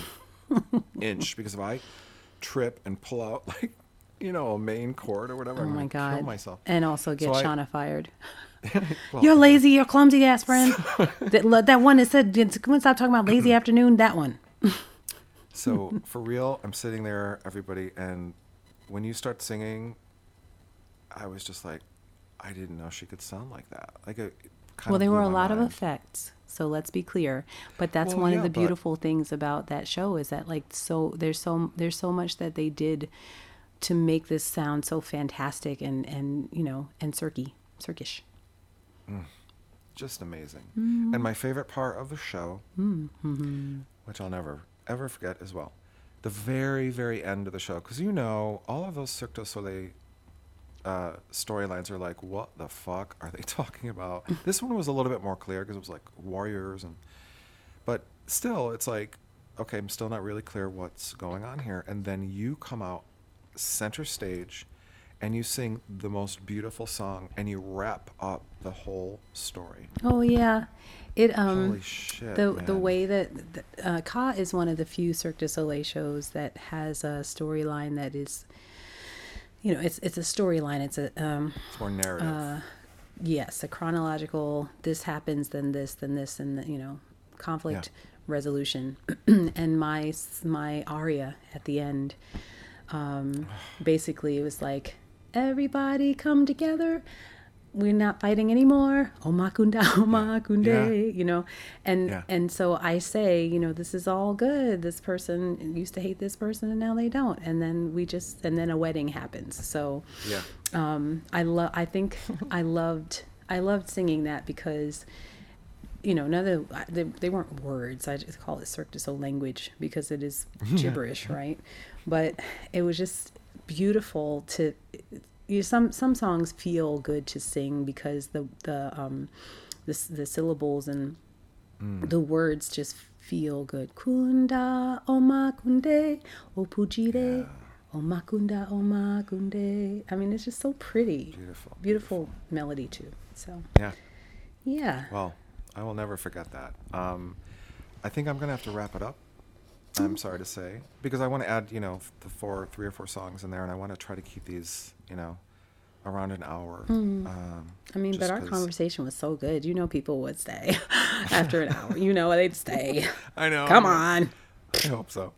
inch because if I trip and pull out like, you know, a main cord or whatever, Oh I'm my god! kill myself. And also get So I- Shauna fired. Well, You're lazy. You're clumsy ass friend. that that one that said, "Come on, stop talking about lazy afternoon." That one. So for real, I'm sitting there, everybody, and when you start singing, I was just like, I didn't know she could sound like that. Like a Kind well, there were a lot of effects. So let's be clear. But that's Well, one yeah, of the but- beautiful things about that show is that like so there's so there's so much that they did to make this sound so fantastic and and you know and cirky cirkish. just amazing. Mm. And my favorite part of the show, which I'll never ever forget as well, the very very end of the show, because you know all of those Cirque du Soleil uh, storylines are like, what the fuck are they talking about? this one was a little bit more clear because it was like warriors and, but still, it's like, okay, I'm still not really clear what's going on here. And then you come out center stage and you sing the most beautiful song and you wrap up the whole story. Oh yeah, it um Holy shit. the the way that uh, Ka is one of the few Cirque du Soleil shows that has a storyline that is, you know, it's it's a storyline. It's a um it's more narrative. uh, yes, a chronological. This happens, then this, then this, and you know, conflict resolution. and my my aria at the end, um, basically, it was like everybody come together. We're not fighting anymore. Omakunda, omakunde, Yeah. you know, and Yeah. and so I say, you know, this is all good. This person used to hate this person, and now they don't. And then we just, and then a wedding happens. So yeah. um, I love. I think I loved. I loved singing that because, you know, none of they, they weren't words. I just call it Cirque du Soleil language because it is gibberish, right? But it was just beautiful to. You some some songs feel good to sing because the the um the the syllables and the words just feel good. Kunda oma kunde opujire Omakunda Omakunde. I mean, it's just so pretty. Beautiful. Beautiful melody too. So Yeah. yeah. Well, I will never forget that. Um, I think I'm going to have to wrap it up. I'm sorry to say, because I want to add, you know, the four, three or four songs in there, and I want to try to keep these, you know, around an hour. Um, I mean, but our 'cause- conversation was so good. You know, people would stay after an hour. You know, they'd stay. I know. Come on. I hope so.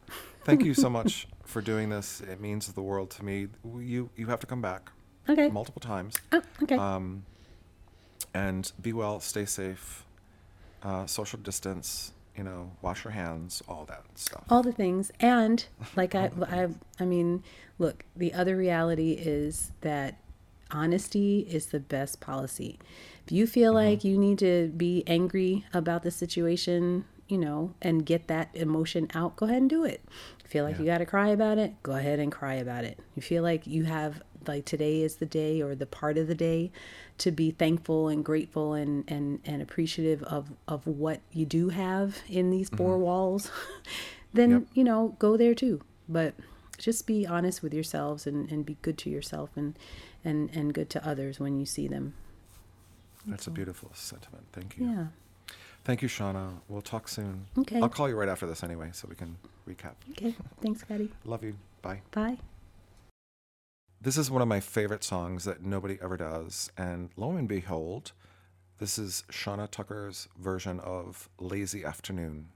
Thank you so much for doing this. It means the world to me. You you have to come back Okay. multiple times. Oh, okay. Um, and be well, stay safe, uh, social distance. You know, wash your hands, all that stuff. all the things. And like I, I i mean look the other reality is that honesty is the best policy. If you feel mm-hmm. like you need to be angry about the situation you know and get that emotion out go ahead and do it. Feel like Yeah. you got to cry about it go ahead and cry about it. You feel like you have like today is the day or the part of the day to be thankful and grateful and and and appreciative of of what you do have in these mm-hmm. 4 walls then Yep. you know go there too but just be honest with yourselves and, and be good to yourself and and and good to others when you see them That's a beautiful sentiment. Thank you. yeah Thank you, Shauna. We'll talk soon. Okay. I'll call you right after this anyway, so we can recap. okay thanks Patty Love you. Bye. bye This is one of my favorite songs that nobody ever does, and lo and behold, this is Shauna Tucker's version of Lazy Afternoon.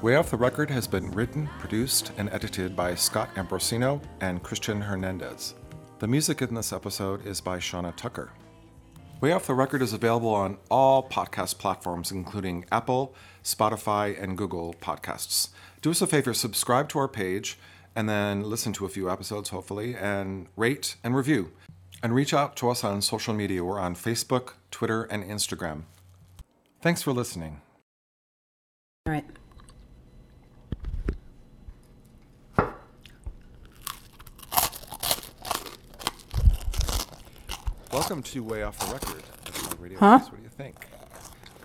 Way Off the Record has been written, produced, and edited by Scott Ambrosino and Christian Hernandez. The music in this episode is by Shauna Tucker. Way Off the Record is available on all podcast platforms, including Apple, Spotify, and Google Podcasts. Do us a favor, subscribe to our page, and then listen to a few episodes, hopefully, and rate and review. And reach out to us on social media. We're on Facebook, Twitter, and Instagram. Thanks for listening. All right. Welcome to Way Off the Record. Radio Huh? What do you think?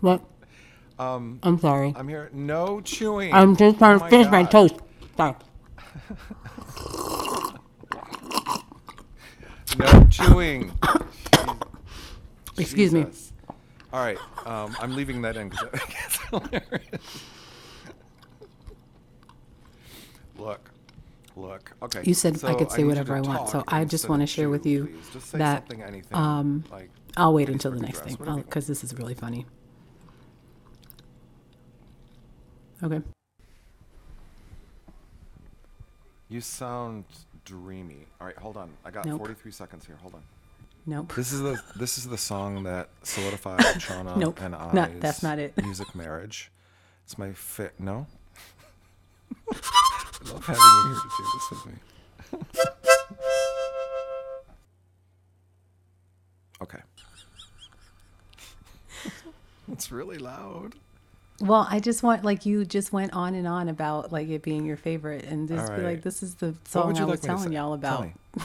What? Um, I'm sorry. I'm here. No chewing. I'm just trying Oh to finish my toast. Sorry. No chewing. Excuse me. All right. Um, I'm leaving that in because it's hilarious. Look. Look. Okay. You said I could say need you whatever to I want, so talk I just instead wanna of share with you please. Just say that, something, anything. um, like, I'll wait until the next thing whatever you because this is really funny. Okay. You sound dreamy. All right, hold on. I got Nope. 43 seconds here. Hold on. Nope. This is the this is the song that solidified Shauna Nope. and I. No, that's not it. Music marriage. It's my fit. No. I love having you here to do this with me. okay. it's really loud. Well, I just want like you just went on and on about like it being your favorite, and just All be like, this is the song I was like telling y'all about.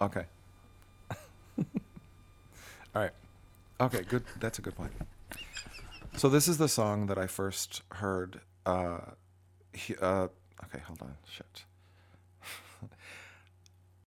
Okay. All right. Okay, good. That's a good point. So this is the song that I first heard. Uh, he, uh, okay, hold on. Shit.